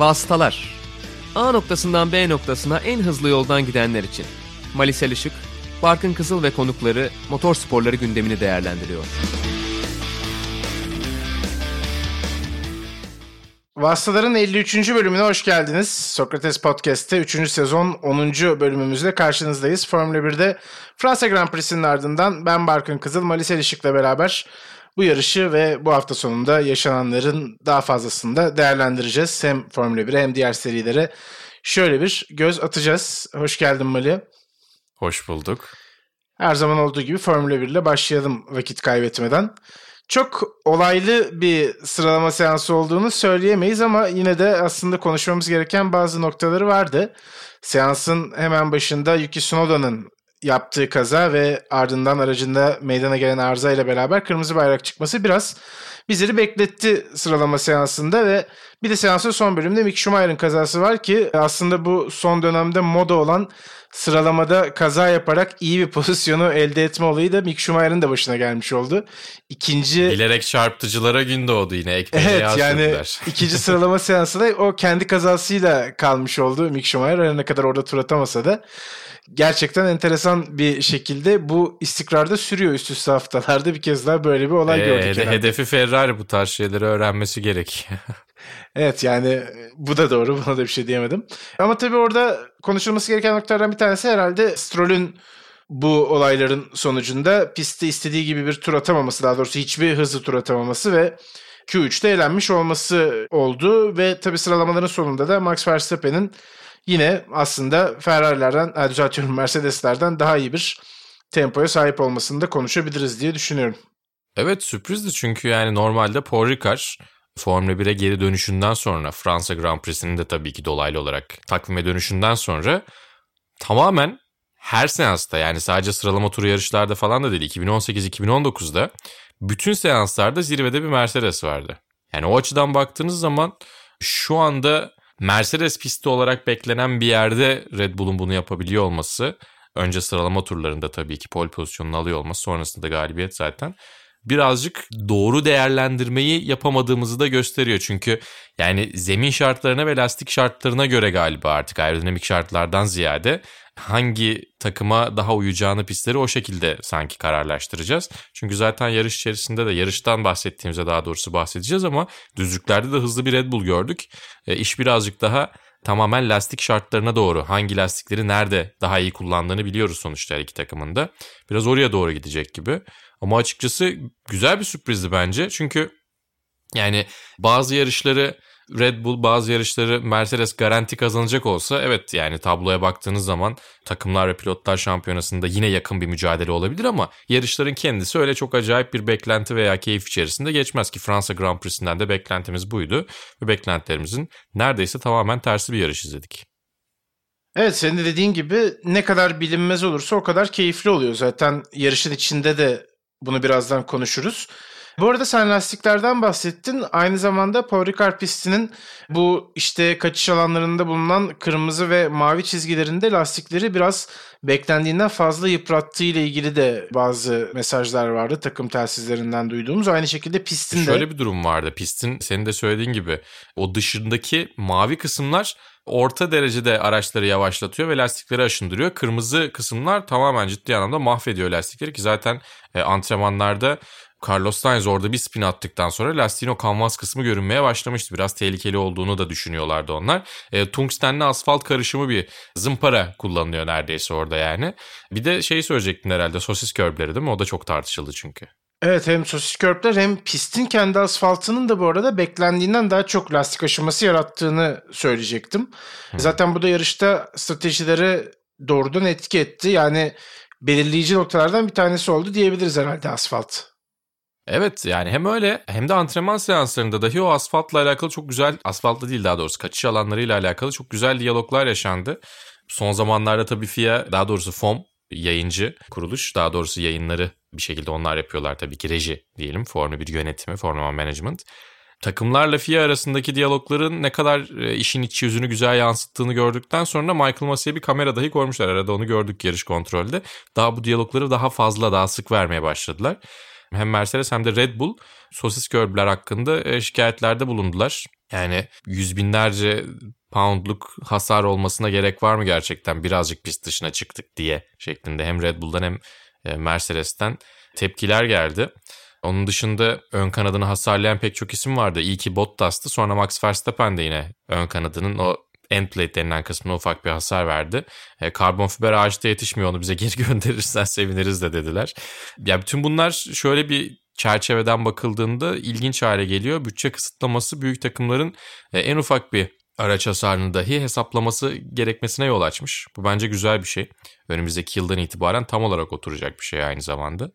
Vasıtalar A noktasından B noktasına en hızlı yoldan gidenler için. Malisel Işık, Barkın Kızıl ve konukları motor sporları gündemini değerlendiriyor. Vasıtaların 53. bölümüne hoş geldiniz. Sokrates Podcast'te 3. sezon 10. bölümümüzle karşınızdayız. Formula 1'de Fransa Grand Prix'sinin ardından ben Barkın Kızıl, Malisel Işık'la beraber bu yarışı ve bu hafta sonunda yaşananların daha fazlasını da değerlendireceğiz. Hem Formula 1'e hem diğer serilere şöyle bir göz atacağız. Hoş geldin Mali. Hoş bulduk. Her zaman olduğu gibi Formula 1 ile başlayalım vakit kaybetmeden. Çok olaylı bir sıralama seansı olduğunu söyleyemeyiz ama yine de aslında konuşmamız gereken bazı noktaları vardı. Seansın hemen başında Yuki Tsunoda'nın yaptığı kaza ve ardından aracında meydana gelen arıza ile beraber kırmızı bayrak çıkması biraz bizleri bekletti sıralama seansında ve bir de seansın son bölümünde Mick Schumacher'ın kazası var ki aslında bu son dönemde moda olan sıralamada kaza yaparak iyi bir pozisyonu elde etme olayı da Mick Schumacher'ın da başına gelmiş oldu. İkinci... Bilerek çarpıtıcılara gün doğdu yine. Ekmeğe evet yani ikinci sıralama seansı da o kendi kazasıyla kalmış oldu Mick Schumacher. ne kadar orada tur atamasa da gerçekten enteresan bir şekilde bu istikrarda sürüyor üst üste haftalarda bir kez daha böyle bir olay ee, gördük. Hede, hedefi Ferrari bu tarz şeyleri öğrenmesi gerek. evet yani bu da doğru buna da bir şey diyemedim. Ama tabii orada konuşulması gereken noktalardan bir tanesi herhalde Stroll'ün bu olayların sonucunda pistte istediği gibi bir tur atamaması daha doğrusu hiçbir hızlı tur atamaması ve Q3'te elenmiş olması oldu ve tabii sıralamaların sonunda da Max Verstappen'in yine aslında Ferrari'lerden, düzeltiyorum Mercedes'lerden daha iyi bir tempoya sahip olmasını da konuşabiliriz diye düşünüyorum. Evet sürprizdi çünkü yani normalde Paul Ricard Formula 1'e geri dönüşünden sonra Fransa Grand Prix'sinin de tabii ki dolaylı olarak takvime dönüşünden sonra tamamen her seansta yani sadece sıralama turu yarışlarda falan da değil 2018-2019'da bütün seanslarda zirvede bir Mercedes vardı. Yani o açıdan baktığınız zaman şu anda Mercedes pisti olarak beklenen bir yerde Red Bull'un bunu yapabiliyor olması, önce sıralama turlarında tabii ki pole pozisyonunu alıyor olması, sonrasında da galibiyet zaten birazcık doğru değerlendirmeyi yapamadığımızı da gösteriyor. Çünkü yani zemin şartlarına ve lastik şartlarına göre galiba artık aerodinamik şartlardan ziyade hangi takıma daha uyacağını pistleri o şekilde sanki kararlaştıracağız. Çünkü zaten yarış içerisinde de yarıştan bahsettiğimizde daha doğrusu bahsedeceğiz ama düzlüklerde de hızlı bir Red Bull gördük. E, iş birazcık daha tamamen lastik şartlarına doğru hangi lastikleri nerede daha iyi kullandığını biliyoruz sonuçta her iki takımında. Biraz oraya doğru gidecek gibi. Ama açıkçası güzel bir sürprizdi bence. Çünkü yani bazı yarışları Red Bull bazı yarışları Mercedes garanti kazanacak olsa evet yani tabloya baktığınız zaman takımlar ve pilotlar şampiyonasında yine yakın bir mücadele olabilir ama yarışların kendisi öyle çok acayip bir beklenti veya keyif içerisinde geçmez ki Fransa Grand Prix'sinden de beklentimiz buydu ve beklentilerimizin neredeyse tamamen tersi bir yarış izledik. Evet senin de dediğin gibi ne kadar bilinmez olursa o kadar keyifli oluyor. Zaten yarışın içinde de bunu birazdan konuşuruz. Bu arada sen lastiklerden bahsettin. Aynı zamanda Paul Ricard pistinin bu işte kaçış alanlarında bulunan kırmızı ve mavi çizgilerinde lastikleri biraz beklendiğinden fazla yıprattığı ile ilgili de bazı mesajlar vardı takım telsizlerinden duyduğumuz. Aynı şekilde pistin de... Şöyle bir durum vardı. Pistin senin de söylediğin gibi o dışındaki mavi kısımlar orta derecede araçları yavaşlatıyor ve lastikleri aşındırıyor. Kırmızı kısımlar tamamen ciddi anlamda mahvediyor lastikleri ki zaten e, antrenmanlarda Carlos Sainz orada bir spin attıktan sonra lastiğin o kanvas kısmı görünmeye başlamıştı. Biraz tehlikeli olduğunu da düşünüyorlardı onlar. E, tungstenli asfalt karışımı bir zımpara kullanılıyor neredeyse orada yani. Bir de şeyi söyleyecektin herhalde sosis körbleri değil mi? O da çok tartışıldı çünkü. Evet hem sosis körpler hem pistin kendi asfaltının da bu arada beklendiğinden daha çok lastik aşıması yarattığını söyleyecektim. Hmm. Zaten bu da yarışta stratejileri doğrudan etki etti. Yani belirleyici noktalardan bir tanesi oldu diyebiliriz herhalde asfalt. Evet yani hem öyle hem de antrenman seanslarında dahi o asfaltla alakalı çok güzel, asfaltla değil daha doğrusu kaçış alanlarıyla alakalı çok güzel diyaloglar yaşandı. Son zamanlarda tabii FIA daha doğrusu FOM yayıncı kuruluş daha doğrusu yayınları bir şekilde onlar yapıyorlar tabii ki reji diyelim Formula 1 yönetimi, Formula Management. Takımlarla FIA arasındaki diyalogların ne kadar e, işin iç yüzünü güzel yansıttığını gördükten sonra Michael Massey'e bir kamera dahi koymuşlar. Arada onu gördük yarış kontrolde. Daha bu diyalogları daha fazla daha sık vermeye başladılar. Hem Mercedes hem de Red Bull sosis körbler hakkında e, şikayetlerde bulundular. Yani yüz binlerce poundluk hasar olmasına gerek var mı gerçekten birazcık pist dışına çıktık diye şeklinde hem Red Bull'dan hem e, Mercedes'ten tepkiler geldi. Onun dışında ön kanadını hasarlayan pek çok isim vardı. İyi ki Bottas'tı. Sonra Max Verstappen de yine ön kanadının o end plate denilen kısmına ufak bir hasar verdi. E, karbon fiber ağaçta yetişmiyor onu bize geri gönderirsen seviniriz de dediler. Ya bütün bunlar şöyle bir çerçeveden bakıldığında ilginç hale geliyor. Bütçe kısıtlaması büyük takımların e, en ufak bir araç hasarını dahi hesaplaması gerekmesine yol açmış. Bu bence güzel bir şey. Önümüzdeki yıldan itibaren tam olarak oturacak bir şey aynı zamanda.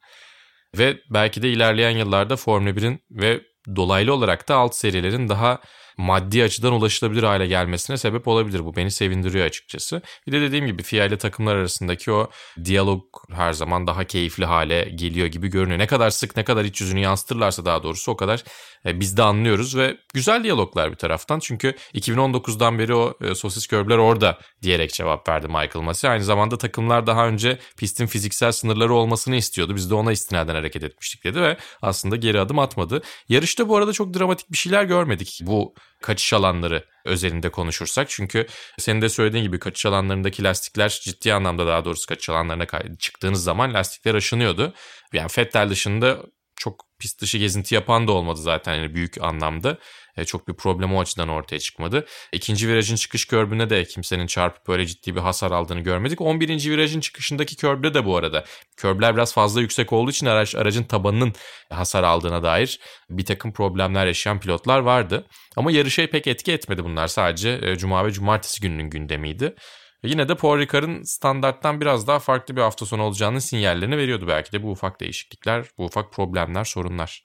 Ve belki de ilerleyen yıllarda Formula 1'in ve dolaylı olarak da alt serilerin daha maddi açıdan ulaşılabilir hale gelmesine sebep olabilir. Bu beni sevindiriyor açıkçası. Bir de dediğim gibi FIA takımlar arasındaki o diyalog her zaman daha keyifli hale geliyor gibi görünüyor. Ne kadar sık ne kadar iç yüzünü yansıtırlarsa daha doğrusu o kadar e, biz de anlıyoruz ve güzel diyaloglar bir taraftan. Çünkü 2019'dan beri o e, sosis körbler orada diyerek cevap verdi Michael Massey. Aynı zamanda takımlar daha önce pistin fiziksel sınırları olmasını istiyordu. Biz de ona istinaden hareket etmiştik dedi ve aslında geri adım atmadı. Yarışta bu arada çok dramatik bir şeyler görmedik. Bu kaçış alanları özelinde konuşursak. Çünkü senin de söylediğin gibi kaçış alanlarındaki lastikler ciddi anlamda daha doğrusu kaçış alanlarına çıktığınız zaman lastikler aşınıyordu. Yani Fettel dışında çok pist dışı gezinti yapan da olmadı zaten yani büyük anlamda. E, çok bir problem o açıdan ortaya çıkmadı. İkinci virajın çıkış körbüne de kimsenin çarpıp böyle ciddi bir hasar aldığını görmedik. 11. virajın çıkışındaki körbde de bu arada körbler biraz fazla yüksek olduğu için araç, aracın tabanının hasar aldığına dair bir takım problemler yaşayan pilotlar vardı. Ama yarışa pek etki etmedi bunlar. Sadece e, cuma ve cumartesi gününün gündemiydi. Yine de Paul Ricard'ın standarttan biraz daha farklı bir hafta sonu olacağının sinyallerini veriyordu belki de bu ufak değişiklikler, bu ufak problemler, sorunlar.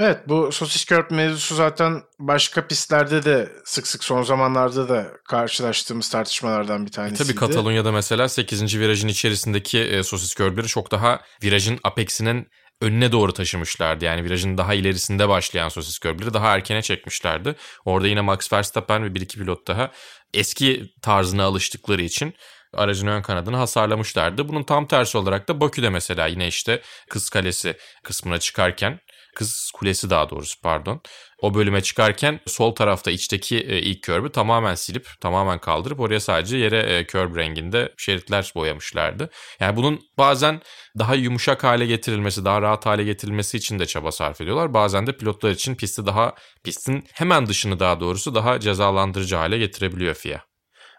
Evet bu sosis körp mevzusu zaten başka pistlerde de sık sık son zamanlarda da karşılaştığımız tartışmalardan bir e, tanesiydi. tabii Katalonya'da mesela 8. virajın içerisindeki e, sosis körbleri çok daha virajın apexinin önüne doğru taşımışlardı. Yani virajın daha ilerisinde başlayan sosis körbleri daha erkene çekmişlerdi. Orada yine Max Verstappen ve bir iki pilot daha eski tarzına alıştıkları için aracın ön kanadını hasarlamışlardı. Bunun tam tersi olarak da Bakü'de mesela yine işte Kız Kalesi kısmına çıkarken Kız Kulesi daha doğrusu pardon. O bölüme çıkarken sol tarafta içteki e, ilk körbü tamamen silip tamamen kaldırıp oraya sadece yere e, körb renginde şeritler boyamışlardı. Yani bunun bazen daha yumuşak hale getirilmesi, daha rahat hale getirilmesi için de çaba sarf ediyorlar. Bazen de pilotlar için pisti daha pistin hemen dışını daha doğrusu daha cezalandırıcı hale getirebiliyor FIA.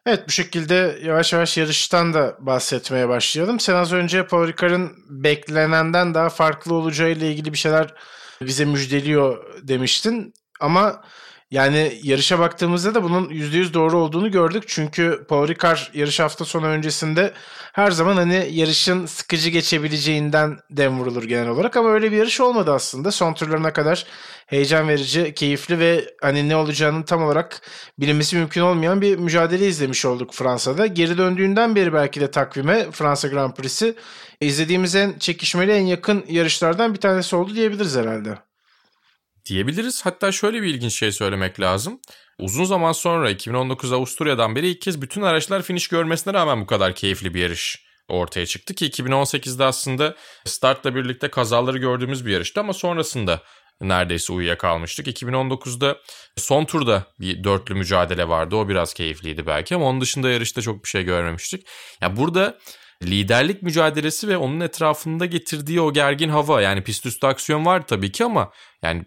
Evet bu şekilde yavaş yavaş yarıştan da bahsetmeye başlayalım. Sen az önce Paul Ricard'ın beklenenden daha farklı olacağı ile ilgili bir şeyler bize müjdeliyor demiştin. Ama yani yarışa baktığımızda da bunun %100 doğru olduğunu gördük. Çünkü Paul Ricard yarış hafta sonu öncesinde her zaman hani yarışın sıkıcı geçebileceğinden dem vurulur genel olarak. Ama öyle bir yarış olmadı aslında. Son turlarına kadar heyecan verici, keyifli ve hani ne olacağını tam olarak bilinmesi mümkün olmayan bir mücadele izlemiş olduk Fransa'da. Geri döndüğünden beri belki de takvime Fransa Grand Prix'si izlediğimiz en çekişmeli, en yakın yarışlardan bir tanesi oldu diyebiliriz herhalde diyebiliriz. Hatta şöyle bir ilginç şey söylemek lazım. Uzun zaman sonra 2019 Avusturya'dan beri ilk kez bütün araçlar finish görmesine rağmen bu kadar keyifli bir yarış ortaya çıktı ki 2018'de aslında startla birlikte kazaları gördüğümüz bir yarıştı ama sonrasında neredeyse uyuyakalmıştık. 2019'da son turda bir dörtlü mücadele vardı. O biraz keyifliydi belki ama onun dışında yarışta çok bir şey görmemiştik. Ya yani burada liderlik mücadelesi ve onun etrafında getirdiği o gergin hava yani pist üstü aksiyon var tabii ki ama yani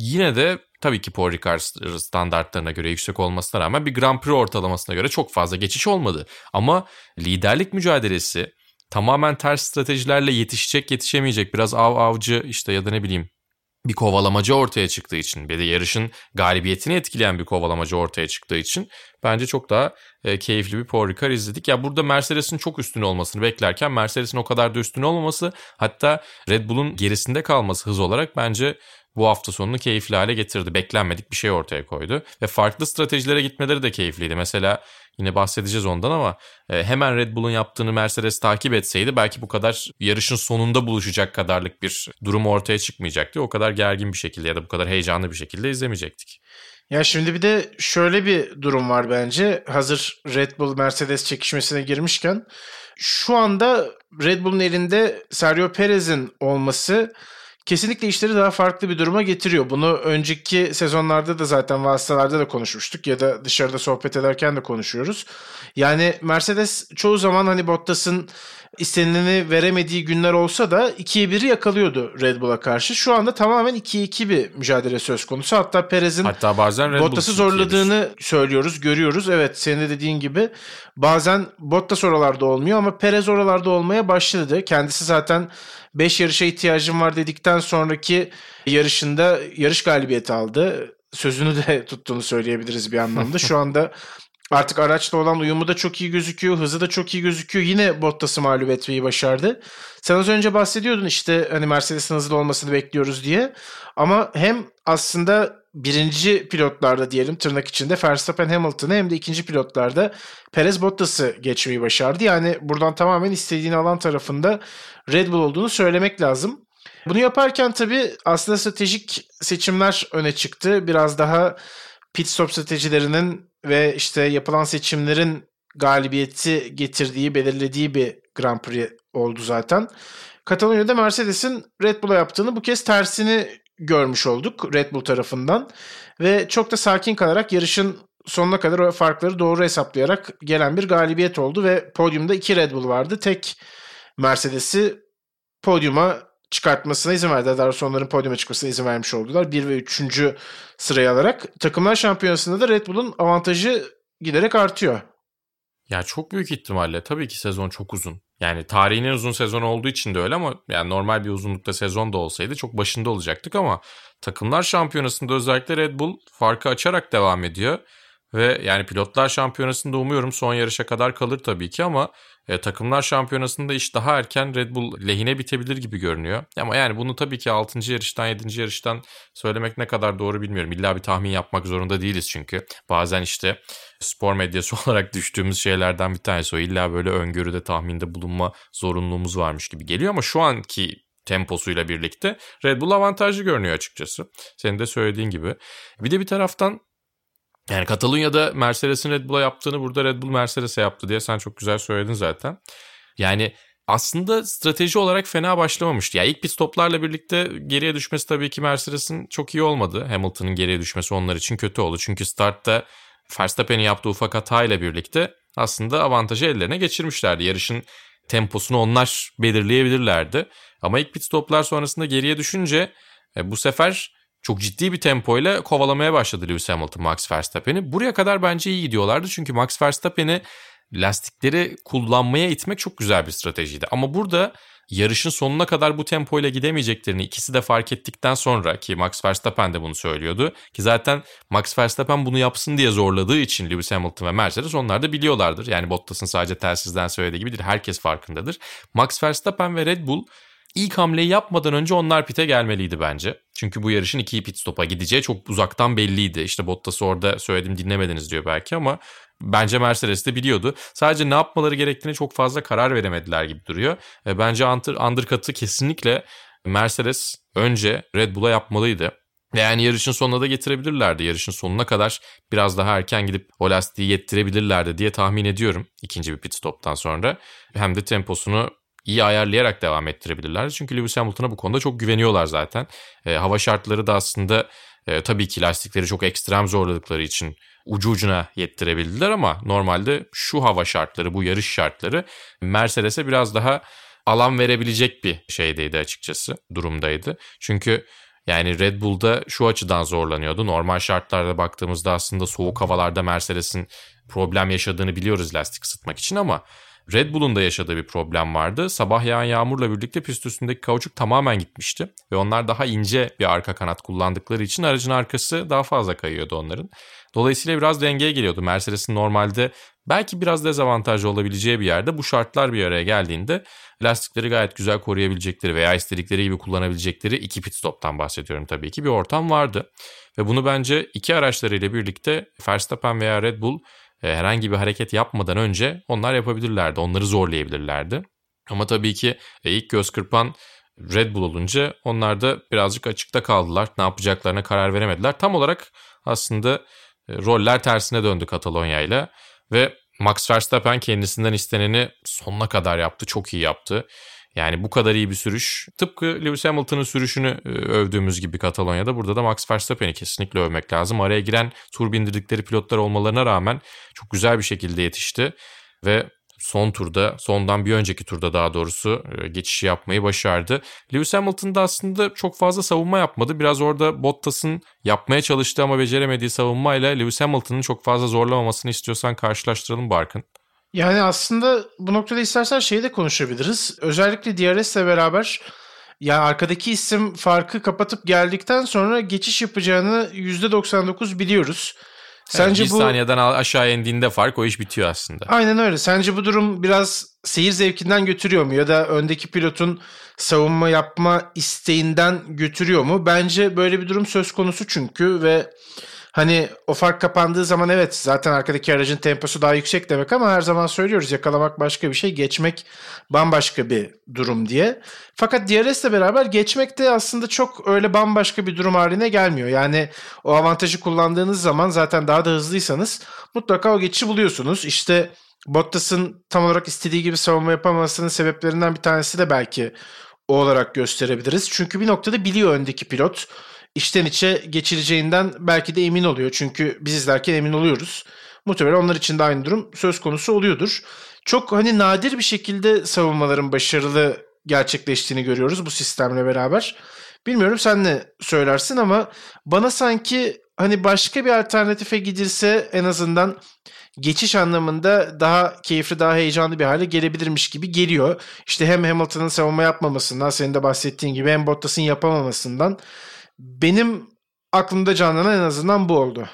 yine de tabii ki Paul Ricard standartlarına göre yüksek olmasına rağmen bir Grand Prix ortalamasına göre çok fazla geçiş olmadı. Ama liderlik mücadelesi tamamen ters stratejilerle yetişecek yetişemeyecek biraz av avcı işte ya da ne bileyim bir kovalamacı ortaya çıktığı için bir de yarışın galibiyetini etkileyen bir kovalamacı ortaya çıktığı için bence çok daha e, keyifli bir Paul Ricard izledik. Ya burada Mercedes'in çok üstün olmasını beklerken Mercedes'in o kadar da üstün olmaması hatta Red Bull'un gerisinde kalması hız olarak bence bu hafta sonunu keyifli hale getirdi. Beklenmedik bir şey ortaya koydu. Ve farklı stratejilere gitmeleri de keyifliydi. Mesela yine bahsedeceğiz ondan ama e, hemen Red Bull'un yaptığını Mercedes takip etseydi belki bu kadar yarışın sonunda buluşacak kadarlık bir durum ortaya çıkmayacaktı. O kadar gergin bir şekilde ya da bu kadar heyecanlı bir şekilde izlemeyecektik. Ya şimdi bir de şöyle bir durum var bence. Hazır Red Bull Mercedes çekişmesine girmişken şu anda Red Bull'un elinde Sergio Perez'in olması kesinlikle işleri daha farklı bir duruma getiriyor. Bunu önceki sezonlarda da zaten vasıtalarda da konuşmuştuk ya da dışarıda sohbet ederken de konuşuyoruz. Yani Mercedes çoğu zaman hani Bottas'ın istenileni veremediği günler olsa da 2'ye 1'i yakalıyordu Red Bull'a karşı. Şu anda tamamen 2'ye 2 bir mücadele söz konusu. Hatta Perez'in Hatta bazen Red Bottas'ı zorladığını söylüyoruz, görüyoruz. Evet senin de dediğin gibi bazen Bottas oralarda olmuyor ama Perez oralarda olmaya başladı. Kendisi zaten 5 yarışa ihtiyacım var dedikten sonraki yarışında yarış galibiyeti aldı. Sözünü de tuttuğunu söyleyebiliriz bir anlamda. Şu anda Artık araçla olan uyumu da çok iyi gözüküyor. Hızı da çok iyi gözüküyor. Yine Bottas'ı mağlup etmeyi başardı. Sen az önce bahsediyordun işte hani Mercedes'in hızlı olmasını bekliyoruz diye. Ama hem aslında birinci pilotlarda diyelim tırnak içinde Verstappen Hamilton'ı hem de ikinci pilotlarda Perez Bottas'ı geçmeyi başardı. Yani buradan tamamen istediğini alan tarafında Red Bull olduğunu söylemek lazım. Bunu yaparken tabii aslında stratejik seçimler öne çıktı. Biraz daha pit stop stratejilerinin ve işte yapılan seçimlerin galibiyeti getirdiği, belirlediği bir Grand Prix oldu zaten. Katalonya'da Mercedes'in Red Bull'a yaptığını bu kez tersini görmüş olduk Red Bull tarafından. Ve çok da sakin kalarak yarışın sonuna kadar o farkları doğru hesaplayarak gelen bir galibiyet oldu ve podyumda iki Red Bull vardı. Tek Mercedes'i podyuma çıkartmasına izin verdiler. Daha sonra onların podyuma çıkmasına izin vermiş oldular. 1 ve 3. sırayı alarak. Takımlar şampiyonasında da Red Bull'un avantajı giderek artıyor. Ya çok büyük ihtimalle tabii ki sezon çok uzun. Yani tarihin en uzun sezon olduğu için de öyle ama yani normal bir uzunlukta sezon da olsaydı çok başında olacaktık ama takımlar şampiyonasında özellikle Red Bull farkı açarak devam ediyor. Ve yani pilotlar şampiyonasında umuyorum son yarışa kadar kalır tabii ki ama e, takımlar şampiyonasında iş daha erken Red Bull lehine bitebilir gibi görünüyor. Ama yani bunu tabii ki 6. yarıştan 7. yarıştan söylemek ne kadar doğru bilmiyorum. İlla bir tahmin yapmak zorunda değiliz çünkü. Bazen işte spor medyası olarak düştüğümüz şeylerden bir tanesi o. İlla böyle öngörüde tahminde bulunma zorunluluğumuz varmış gibi geliyor ama şu anki temposuyla birlikte Red Bull avantajlı görünüyor açıkçası. Senin de söylediğin gibi. Bir de bir taraftan yani Katalonya'da Mercedes'in Red Bull'a yaptığını burada Red Bull Mercedes'e yaptı diye sen çok güzel söyledin zaten. Yani aslında strateji olarak fena başlamamıştı. Yani ilk pit stoplarla birlikte geriye düşmesi tabii ki Mercedes'in çok iyi olmadı. Hamilton'ın geriye düşmesi onlar için kötü oldu. Çünkü startta Verstappen'in yaptığı ufak hatayla birlikte aslında avantajı ellerine geçirmişlerdi. Yarışın temposunu onlar belirleyebilirlerdi. Ama ilk pit stoplar sonrasında geriye düşünce e, bu sefer çok ciddi bir tempoyla kovalamaya başladı Lewis Hamilton Max Verstappen'i. Buraya kadar bence iyi gidiyorlardı çünkü Max Verstappen'i lastikleri kullanmaya itmek çok güzel bir stratejiydi. Ama burada yarışın sonuna kadar bu tempoyla gidemeyeceklerini ikisi de fark ettikten sonra ki Max Verstappen de bunu söylüyordu. Ki zaten Max Verstappen bunu yapsın diye zorladığı için Lewis Hamilton ve Mercedes onlar da biliyorlardır. Yani Bottas'ın sadece telsizden söylediği gibi değil herkes farkındadır. Max Verstappen ve Red Bull ilk hamleyi yapmadan önce onlar pite gelmeliydi bence. Çünkü bu yarışın iki pit stopa gideceği çok uzaktan belliydi. İşte Bottas'ı orada söyledim dinlemediniz diyor belki ama bence Mercedes de biliyordu. Sadece ne yapmaları gerektiğine çok fazla karar veremediler gibi duruyor. E, bence undercut'ı kesinlikle Mercedes önce Red Bull'a yapmalıydı. Yani yarışın sonuna da getirebilirlerdi. Yarışın sonuna kadar biraz daha erken gidip o lastiği yettirebilirlerdi diye tahmin ediyorum ikinci bir pit stoptan sonra. Hem de temposunu iyi ayarlayarak devam ettirebilirler. Çünkü Lewis Hamilton'a bu konuda çok güveniyorlar zaten. E, hava şartları da aslında e, tabii ki lastikleri çok ekstrem zorladıkları için ucu ucuna yettirebildiler ama normalde şu hava şartları, bu yarış şartları Mercedes'e biraz daha alan verebilecek bir şeydeydi açıkçası, durumdaydı. Çünkü yani Red Bull'da şu açıdan zorlanıyordu. Normal şartlarda baktığımızda aslında soğuk havalarda Mercedes'in problem yaşadığını biliyoruz lastik ısıtmak için ama Red Bull'un da yaşadığı bir problem vardı. Sabah yağan yağmurla birlikte pist üstündeki kauçuk tamamen gitmişti. Ve onlar daha ince bir arka kanat kullandıkları için aracın arkası daha fazla kayıyordu onların. Dolayısıyla biraz dengeye geliyordu. Mercedes'in normalde belki biraz dezavantajlı olabileceği bir yerde bu şartlar bir araya geldiğinde lastikleri gayet güzel koruyabilecekleri veya istedikleri gibi kullanabilecekleri iki pit stop'tan bahsediyorum tabii ki bir ortam vardı. Ve bunu bence iki araçlarıyla birlikte Verstappen veya Red Bull herhangi bir hareket yapmadan önce onlar yapabilirlerdi. Onları zorlayabilirlerdi. Ama tabii ki e, ilk göz kırpan Red Bull olunca onlar da birazcık açıkta kaldılar. Ne yapacaklarına karar veremediler. Tam olarak aslında e, roller tersine döndü Katalonya ile ve Max Verstappen kendisinden isteneni sonuna kadar yaptı. Çok iyi yaptı. Yani bu kadar iyi bir sürüş. Tıpkı Lewis Hamilton'ın sürüşünü e, övdüğümüz gibi Katalonya'da burada da Max Verstappen'i kesinlikle övmek lazım. Araya giren tur bindirdikleri pilotlar olmalarına rağmen çok güzel bir şekilde yetişti ve son turda, sondan bir önceki turda daha doğrusu e, geçişi yapmayı başardı. Lewis Hamilton da aslında çok fazla savunma yapmadı. Biraz orada Bottas'ın yapmaya çalıştığı ama beceremediği savunmayla Lewis Hamilton'ın çok fazla zorlamamasını istiyorsan karşılaştıralım Barkın. Yani aslında bu noktada istersen şeyi de konuşabiliriz. Özellikle DRS ile beraber yani arkadaki isim farkı kapatıp geldikten sonra geçiş yapacağını %99 biliyoruz. Sence evet, bir bu saniyeden aşağı indiğinde fark o iş bitiyor aslında. Aynen öyle. Sence bu durum biraz seyir zevkinden götürüyor mu ya da öndeki pilotun savunma yapma isteğinden götürüyor mu? Bence böyle bir durum söz konusu çünkü ve Hani o fark kapandığı zaman evet zaten arkadaki aracın temposu daha yüksek demek ama her zaman söylüyoruz yakalamak başka bir şey, geçmek bambaşka bir durum diye. Fakat DRS ile beraber geçmek de aslında çok öyle bambaşka bir durum haline gelmiyor. Yani o avantajı kullandığınız zaman zaten daha da hızlıysanız mutlaka o geçişi buluyorsunuz. İşte Bottas'ın tam olarak istediği gibi savunma yapamamasının sebeplerinden bir tanesi de belki o olarak gösterebiliriz. Çünkü bir noktada biliyor öndeki pilot içten içe geçireceğinden belki de emin oluyor. Çünkü biz izlerken emin oluyoruz. Muhtemelen onlar için de aynı durum söz konusu oluyordur. Çok hani nadir bir şekilde savunmaların başarılı gerçekleştiğini görüyoruz bu sistemle beraber. Bilmiyorum sen ne söylersin ama bana sanki hani başka bir alternatife gidilse en azından geçiş anlamında daha keyifli, daha heyecanlı bir hale gelebilirmiş gibi geliyor. İşte hem Hamilton'ın savunma yapmamasından, senin de bahsettiğin gibi hem Bottas'ın yapamamasından benim aklımda canlanan en azından bu oldu.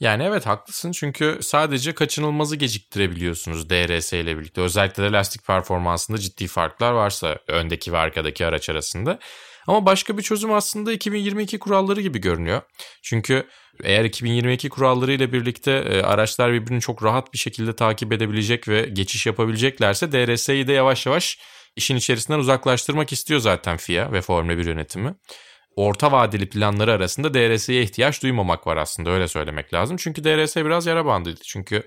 Yani evet haklısın çünkü sadece kaçınılmazı geciktirebiliyorsunuz DRS ile birlikte. Özellikle de lastik performansında ciddi farklar varsa öndeki ve arkadaki araç arasında. Ama başka bir çözüm aslında 2022 kuralları gibi görünüyor. Çünkü eğer 2022 kuralları ile birlikte e, araçlar birbirini çok rahat bir şekilde takip edebilecek ve geçiş yapabileceklerse DRS'yi de yavaş yavaş işin içerisinden uzaklaştırmak istiyor zaten FIA ve Formula 1 yönetimi orta vadeli planları arasında DRS'ye ihtiyaç duymamak var aslında öyle söylemek lazım. Çünkü DRS biraz yara bandıydı. Çünkü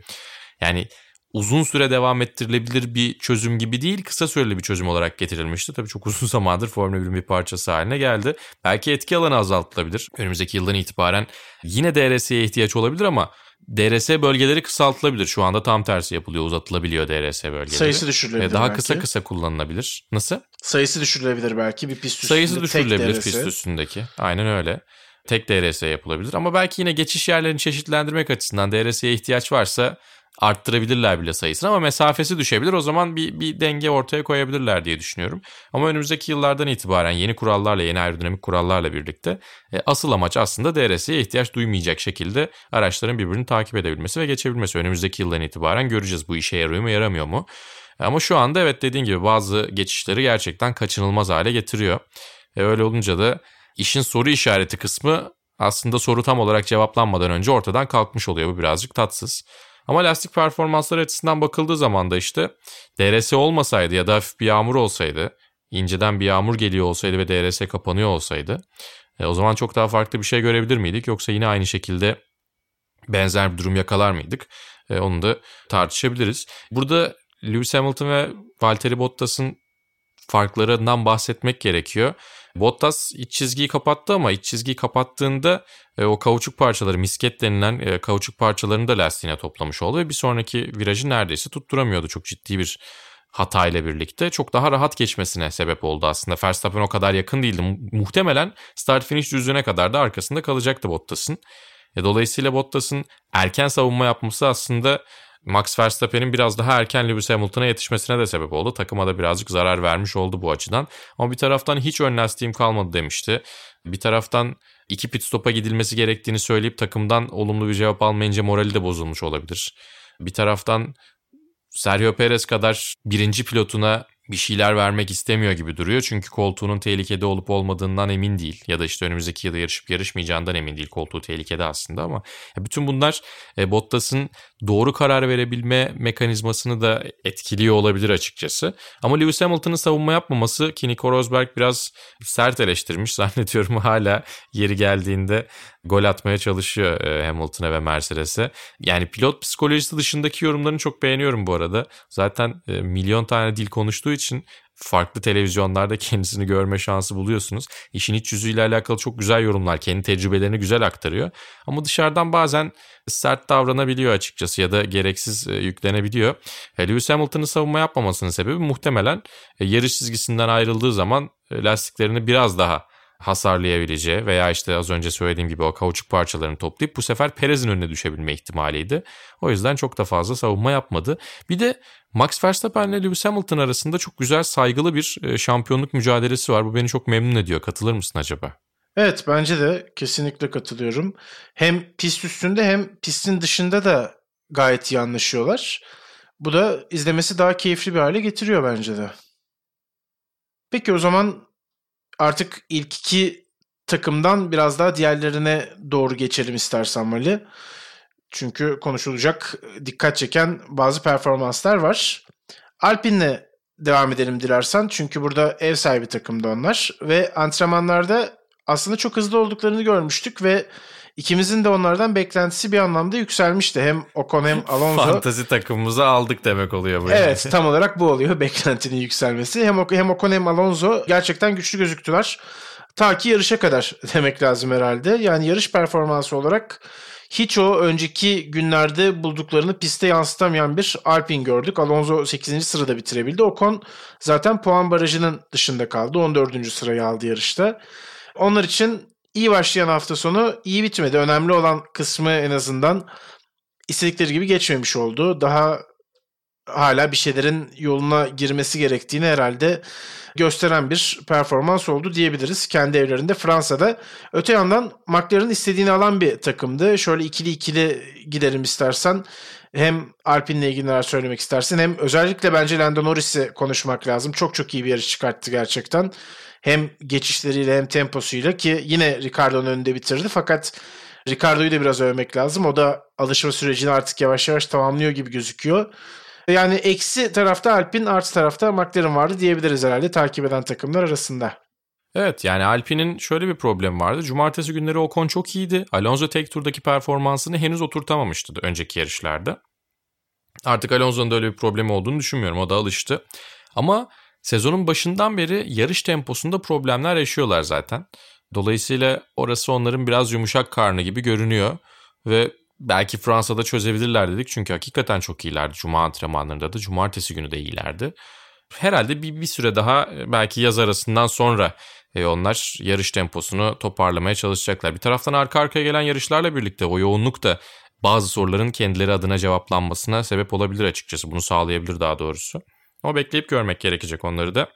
yani uzun süre devam ettirilebilir bir çözüm gibi değil kısa süreli bir çözüm olarak getirilmişti. Tabii çok uzun zamandır Formula 1'in bir parçası haline geldi. Belki etki alanı azaltılabilir. Önümüzdeki yıldan itibaren yine DRS'ye ihtiyaç olabilir ama DRS bölgeleri kısaltılabilir. Şu anda tam tersi yapılıyor. Uzatılabiliyor DRS bölgeleri. Sayısı düşürülebilir Daha belki. kısa kısa kullanılabilir. Nasıl? Sayısı düşürülebilir belki bir pist üstünde. Sayısı düşürülebilir pist üstündeki. Aynen öyle. Tek DRS yapılabilir. Ama belki yine geçiş yerlerini çeşitlendirmek açısından DRS'ye ihtiyaç varsa arttırabilirler bile sayısını ama mesafesi düşebilir. O zaman bir, bir denge ortaya koyabilirler diye düşünüyorum. Ama önümüzdeki yıllardan itibaren yeni kurallarla, yeni aerodinamik kurallarla birlikte e, asıl amaç aslında DRS'ye ihtiyaç duymayacak şekilde araçların birbirini takip edebilmesi ve geçebilmesi. Önümüzdeki yıldan itibaren göreceğiz bu işe yarıyor mu yaramıyor mu? Ama şu anda evet dediğin gibi bazı geçişleri gerçekten kaçınılmaz hale getiriyor. E, öyle olunca da işin soru işareti kısmı aslında soru tam olarak cevaplanmadan önce ortadan kalkmış oluyor. Bu birazcık tatsız. Ama lastik performansları açısından bakıldığı zaman da işte DRS olmasaydı ya da hafif bir yağmur olsaydı, inceden bir yağmur geliyor olsaydı ve DRS kapanıyor olsaydı e, o zaman çok daha farklı bir şey görebilir miydik? Yoksa yine aynı şekilde benzer bir durum yakalar mıydık? E, onu da tartışabiliriz. Burada Lewis Hamilton ve Valtteri Bottas'ın farklarından bahsetmek gerekiyor. Bottas iç çizgiyi kapattı ama iç çizgiyi kapattığında e, o kauçuk parçaları misket denilen e, kauçuk parçalarını da lastiğine toplamış oldu ve bir sonraki virajı neredeyse tutturamıyordu çok ciddi bir hata ile birlikte çok daha rahat geçmesine sebep oldu aslında. Verstappen o kadar yakın değildi. Muhtemelen start finish düzlüğüne kadar da arkasında kalacaktı Bottas'ın. E, dolayısıyla Bottas'ın erken savunma yapması aslında Max Verstappen'in biraz daha erken Lewis Hamilton'a yetişmesine de sebep oldu. Takıma da birazcık zarar vermiş oldu bu açıdan. Ama bir taraftan hiç ön lastiğim kalmadı demişti. Bir taraftan iki pit stop'a gidilmesi gerektiğini söyleyip takımdan olumlu bir cevap almayınca morali de bozulmuş olabilir. Bir taraftan Sergio Perez kadar birinci pilotuna bir şeyler vermek istemiyor gibi duruyor. Çünkü koltuğunun tehlikede olup olmadığından emin değil. Ya da işte önümüzdeki yılda yarışıp yarışmayacağından emin değil. Koltuğu tehlikede aslında ama bütün bunlar e, Bottas'ın doğru karar verebilme mekanizmasını da etkiliyor olabilir açıkçası. Ama Lewis Hamilton'ın savunma yapmaması ki Nico Rosberg biraz sert eleştirmiş. Zannediyorum hala yeri geldiğinde gol atmaya çalışıyor e, Hamilton'a ve Mercedes'e. Yani pilot psikolojisi dışındaki yorumlarını çok beğeniyorum bu arada. Zaten e, milyon tane dil konuştuğu için farklı televizyonlarda kendisini görme şansı buluyorsunuz. İşin iç yüzüyle alakalı çok güzel yorumlar, kendi tecrübelerini güzel aktarıyor. Ama dışarıdan bazen sert davranabiliyor açıkçası ya da gereksiz e, yüklenebiliyor. E, Lewis Hamilton'ın savunma yapmamasının sebebi muhtemelen e, yarış çizgisinden ayrıldığı zaman lastiklerini biraz daha hasarlayabileceği veya işte az önce söylediğim gibi o kauçuk parçalarını toplayıp bu sefer Perez'in önüne düşebilme ihtimaliydi. O yüzden çok da fazla savunma yapmadı. Bir de Max Verstappen ile Lewis Hamilton arasında çok güzel saygılı bir e, şampiyonluk mücadelesi var. Bu beni çok memnun ediyor. Katılır mısın acaba? Evet bence de kesinlikle katılıyorum. Hem pist üstünde hem pistin dışında da gayet iyi anlaşıyorlar. Bu da izlemesi daha keyifli bir hale getiriyor bence de. Peki o zaman artık ilk iki takımdan biraz daha diğerlerine doğru geçelim istersen Mali. Çünkü konuşulacak dikkat çeken bazı performanslar var. Alpine'le devam edelim dilersen. Çünkü burada ev sahibi takımda onlar. Ve antrenmanlarda aslında çok hızlı olduklarını görmüştük ve ikimizin de onlardan beklentisi bir anlamda yükselmişti. Hem Ocon hem Alonso. Fantazi takımımızı aldık demek oluyor bu. Evet yani. tam olarak bu oluyor beklentinin yükselmesi. Hem, hem Ocon hem Alonso gerçekten güçlü gözüktüler. Ta ki yarışa kadar demek lazım herhalde. Yani yarış performansı olarak hiç o önceki günlerde bulduklarını piste yansıtamayan bir Alpine gördük. Alonso 8. sırada bitirebildi. Ocon zaten puan barajının dışında kaldı. 14. sırayı aldı yarışta. Onlar için iyi başlayan hafta sonu iyi bitmedi. Önemli olan kısmı en azından istedikleri gibi geçmemiş oldu. Daha hala bir şeylerin yoluna girmesi gerektiğini herhalde gösteren bir performans oldu diyebiliriz kendi evlerinde Fransa'da. Öte yandan McLaren istediğini alan bir takımdı. Şöyle ikili ikili gidelim istersen. Hem Alpine'le ilgili neler söylemek istersin hem özellikle bence Lando Norris'i konuşmak lazım. Çok çok iyi bir yarış çıkarttı gerçekten. Hem geçişleriyle hem temposuyla ki yine Ricardo'nun önünde bitirdi fakat Ricardo'yu da biraz övmek lazım. O da alışma sürecini artık yavaş yavaş tamamlıyor gibi gözüküyor. Yani eksi tarafta Alpine artı tarafta McLaren vardı diyebiliriz herhalde takip eden takımlar arasında. Evet yani Alpine'in şöyle bir problem vardı. Cumartesi günleri Ocon çok iyiydi. Alonso tek turdaki performansını henüz oturtamamıştı önceki yarışlarda. Artık Alonso'nun da öyle bir problemi olduğunu düşünmüyorum. O da alıştı. Ama sezonun başından beri yarış temposunda problemler yaşıyorlar zaten. Dolayısıyla orası onların biraz yumuşak karnı gibi görünüyor. Ve belki Fransa'da çözebilirler dedik. Çünkü hakikaten çok iyilerdi. Cuma antrenmanlarında da cumartesi günü de iyilerdi. Herhalde bir, bir süre daha e, belki yaz arasından sonra e, onlar yarış temposunu toparlamaya çalışacaklar. Bir taraftan arka arkaya gelen yarışlarla birlikte o yoğunluk da bazı soruların kendileri adına cevaplanmasına sebep olabilir açıkçası. Bunu sağlayabilir daha doğrusu. Ama bekleyip görmek gerekecek onları da.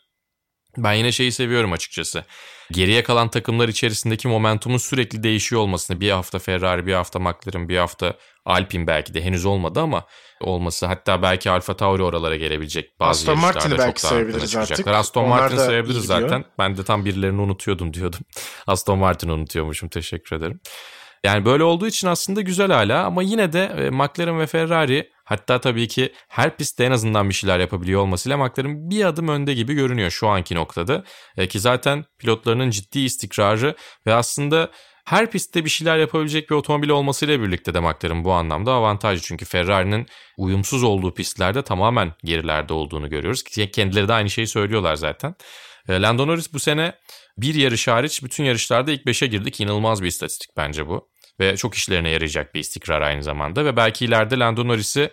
Ben yine şeyi seviyorum açıkçası. Geriye kalan takımlar içerisindeki momentumun sürekli değişiyor olmasını. Bir hafta Ferrari, bir hafta McLaren, bir hafta Alpine belki de henüz olmadı ama olması. Hatta belki Alfa Tauri oralara gelebilecek bazı Aston Martin'i belki sayabiliriz artık. Aston Martin sayabiliriz zaten. Ben de tam birilerini unutuyordum diyordum. Aston Martin'i unutuyormuşum. Teşekkür ederim. Yani böyle olduğu için aslında güzel hala ama yine de e, McLaren ve Ferrari hatta tabii ki her pistte en azından bir şeyler yapabiliyor olmasıyla McLaren bir adım önde gibi görünüyor şu anki noktada. E, ki zaten pilotlarının ciddi istikrarı ve aslında her pistte bir şeyler yapabilecek bir otomobil olmasıyla birlikte de McLaren bu anlamda avantajlı. Çünkü Ferrari'nin uyumsuz olduğu pistlerde tamamen gerilerde olduğunu görüyoruz. Kendileri de aynı şeyi söylüyorlar zaten. E, Lando Norris bu sene bir yarış hariç bütün yarışlarda ilk 5'e girdik. İnanılmaz bir istatistik bence bu ve çok işlerine yarayacak bir istikrar aynı zamanda ve belki ileride Lando Norris'i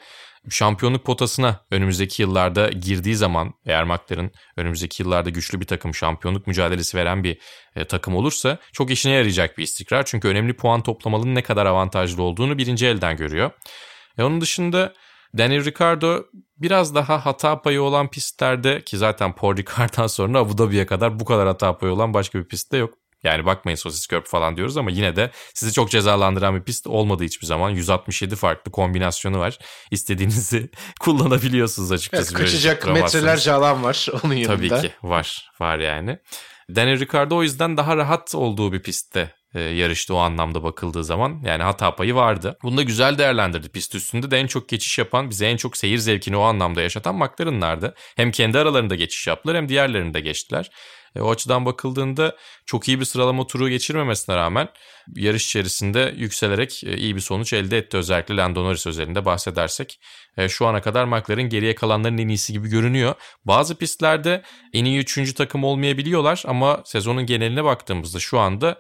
şampiyonluk potasına önümüzdeki yıllarda girdiği zaman eğer McLaren önümüzdeki yıllarda güçlü bir takım şampiyonluk mücadelesi veren bir e, takım olursa çok işine yarayacak bir istikrar. Çünkü önemli puan toplamanın ne kadar avantajlı olduğunu birinci elden görüyor. E, onun dışında Daniel Ricciardo biraz daha hata payı olan pistlerde ki zaten Paul Ricard'dan sonra Abu Dhabi'ye kadar bu kadar hata payı olan başka bir pistte yok. Yani bakmayın sosis körp falan diyoruz ama yine de sizi çok cezalandıran bir pist olmadı hiçbir zaman. 167 farklı kombinasyonu var. İstediğinizi kullanabiliyorsunuz açıkçası. Evet, kaçacak metrelerce alan var onun yanında. Tabii ki var. Var yani. Daniel Ricciardo o yüzden daha rahat olduğu bir pistte e, yarıştı o anlamda bakıldığı zaman. Yani hata payı vardı. Bunu da güzel değerlendirdi. Pist üstünde de en çok geçiş yapan, bize en çok seyir zevkini o anlamda yaşatan McLaren'lardı. Hem kendi aralarında geçiş yaptılar hem diğerlerinde de geçtiler. E, o açıdan bakıldığında çok iyi bir sıralama turu geçirmemesine rağmen yarış içerisinde yükselerek e, iyi bir sonuç elde etti. Özellikle Lando Norris özelinde bahsedersek. E, şu ana kadar McLaren geriye kalanların en iyisi gibi görünüyor. Bazı pistlerde en iyi üçüncü takım olmayabiliyorlar ama sezonun geneline baktığımızda şu anda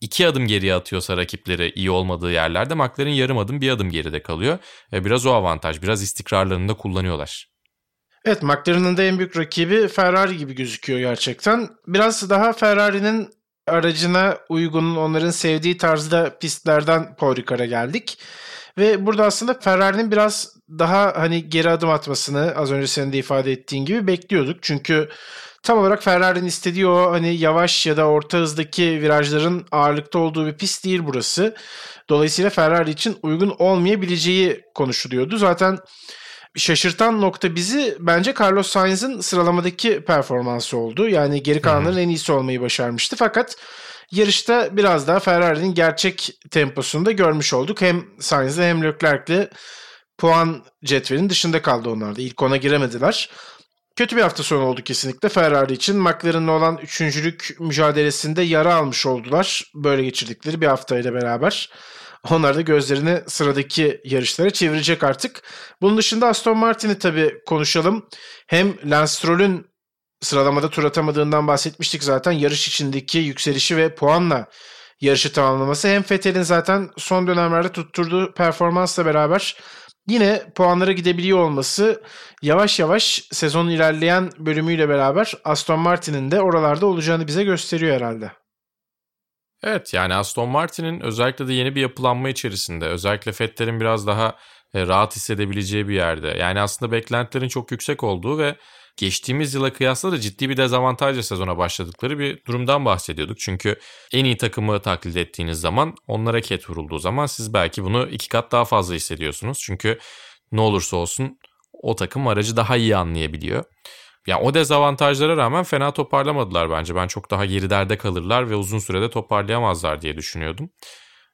iki adım geriye atıyorsa rakipleri iyi olmadığı yerlerde McLaren yarım adım bir adım geride kalıyor. E, biraz o avantaj, biraz istikrarlarını da kullanıyorlar. Evet McLaren'ın da en büyük rakibi Ferrari gibi gözüküyor gerçekten. Biraz daha Ferrari'nin aracına uygun, onların sevdiği tarzda pistlerden Paul Ricard'a geldik. Ve burada aslında Ferrari'nin biraz daha hani geri adım atmasını az önce senin de ifade ettiğin gibi bekliyorduk. Çünkü tam olarak Ferrari'nin istediği o hani yavaş ya da orta hızdaki virajların ağırlıkta olduğu bir pist değil burası. Dolayısıyla Ferrari için uygun olmayabileceği konuşuluyordu. Zaten şaşırtan nokta bizi bence Carlos Sainz'in sıralamadaki performansı oldu. Yani geri kalanların en iyisi olmayı başarmıştı. Fakat yarışta biraz daha Ferrari'nin gerçek temposunu da görmüş olduk. Hem Sainz'le hem Leclerc'le puan cetvelin dışında kaldı onlar da. İlk ona giremediler. Kötü bir hafta sonu oldu kesinlikle Ferrari için. McLaren'la olan üçüncülük mücadelesinde yara almış oldular. Böyle geçirdikleri bir haftayla beraber. Onlar da gözlerini sıradaki yarışlara çevirecek artık. Bunun dışında Aston Martin'i tabii konuşalım. Hem Lance Stroll'ün sıralamada tur atamadığından bahsetmiştik zaten. Yarış içindeki yükselişi ve puanla yarışı tamamlaması. Hem Vettel'in zaten son dönemlerde tutturduğu performansla beraber yine puanlara gidebiliyor olması yavaş yavaş sezonun ilerleyen bölümüyle beraber Aston Martin'in de oralarda olacağını bize gösteriyor herhalde. Evet yani Aston Martin'in özellikle de yeni bir yapılanma içerisinde özellikle Vettel'in biraz daha e, rahat hissedebileceği bir yerde. Yani aslında beklentilerin çok yüksek olduğu ve geçtiğimiz yıla kıyasla da ciddi bir dezavantajla sezona başladıkları bir durumdan bahsediyorduk. Çünkü en iyi takımı taklit ettiğiniz zaman onlara ket vurulduğu zaman siz belki bunu iki kat daha fazla hissediyorsunuz. Çünkü ne olursa olsun o takım aracı daha iyi anlayabiliyor. Yani o dezavantajlara rağmen fena toparlamadılar bence. Ben çok daha gerilerde kalırlar ve uzun sürede toparlayamazlar diye düşünüyordum.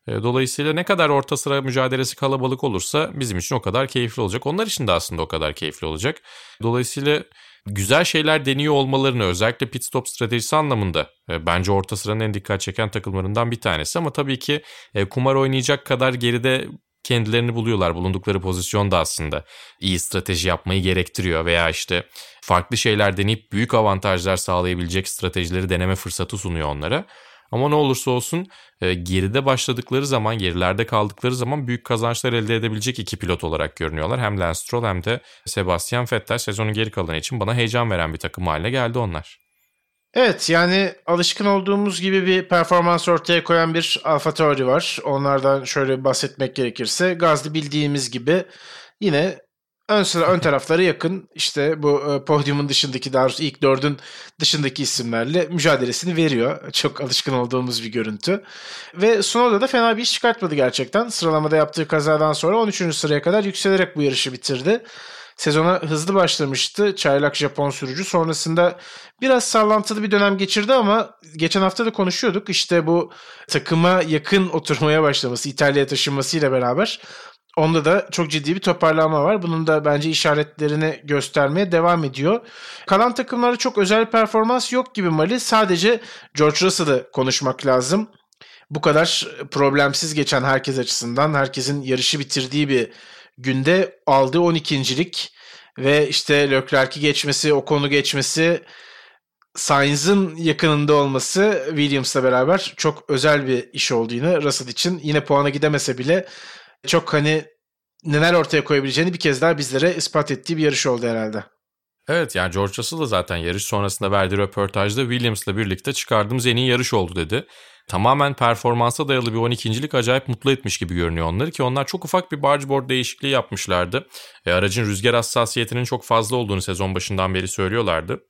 E, dolayısıyla ne kadar orta sıra mücadelesi kalabalık olursa bizim için o kadar keyifli olacak. Onlar için de aslında o kadar keyifli olacak. Dolayısıyla güzel şeyler deniyor olmalarını özellikle pit stop stratejisi anlamında e, bence orta sıranın en dikkat çeken takımlarından bir tanesi. Ama tabii ki e, kumar oynayacak kadar geride kendilerini buluyorlar. Bulundukları pozisyon da aslında iyi strateji yapmayı gerektiriyor veya işte farklı şeyler deneyip büyük avantajlar sağlayabilecek stratejileri deneme fırsatı sunuyor onlara. Ama ne olursa olsun e, geride başladıkları zaman, gerilerde kaldıkları zaman büyük kazançlar elde edebilecek iki pilot olarak görünüyorlar. Hem Lance Stroll hem de Sebastian Vettel sezonun geri kalanı için bana heyecan veren bir takım haline geldi onlar. Evet yani alışkın olduğumuz gibi bir performans ortaya koyan bir Alfa Tauri var. Onlardan şöyle bahsetmek gerekirse Gazli bildiğimiz gibi yine ön sıra ön tarafları yakın işte bu e, podyumun dışındaki daha ilk dördün dışındaki isimlerle mücadelesini veriyor. Çok alışkın olduğumuz bir görüntü. Ve Sunoda da fena bir iş çıkartmadı gerçekten. Sıralamada yaptığı kazadan sonra 13. sıraya kadar yükselerek bu yarışı bitirdi. Sezona hızlı başlamıştı çaylak Japon sürücü. Sonrasında biraz sallantılı bir dönem geçirdi ama geçen hafta da konuşuyorduk. İşte bu takıma yakın oturmaya başlaması, İtalya'ya taşınmasıyla beraber Onda da çok ciddi bir toparlanma var. Bunun da bence işaretlerini göstermeye devam ediyor. Kalan takımlarda çok özel performans yok gibi Mali. Sadece George Russell'ı konuşmak lazım. Bu kadar problemsiz geçen herkes açısından, herkesin yarışı bitirdiği bir günde aldığı 12.lik ve işte Leclerc'i geçmesi, o konu geçmesi, Sainz'ın yakınında olması Williams'la beraber çok özel bir iş oldu yine Russell için. Yine puana gidemese bile çok hani neler ortaya koyabileceğini bir kez daha bizlere ispat ettiği bir yarış oldu herhalde. Evet yani George Russell da zaten yarış sonrasında verdiği röportajda Williams'la birlikte çıkardığımız en iyi yarış oldu dedi. Tamamen performansa dayalı bir 12.lik acayip mutlu etmiş gibi görünüyor onları ki onlar çok ufak bir bargeboard değişikliği yapmışlardı. E, aracın rüzgar hassasiyetinin çok fazla olduğunu sezon başından beri söylüyorlardı.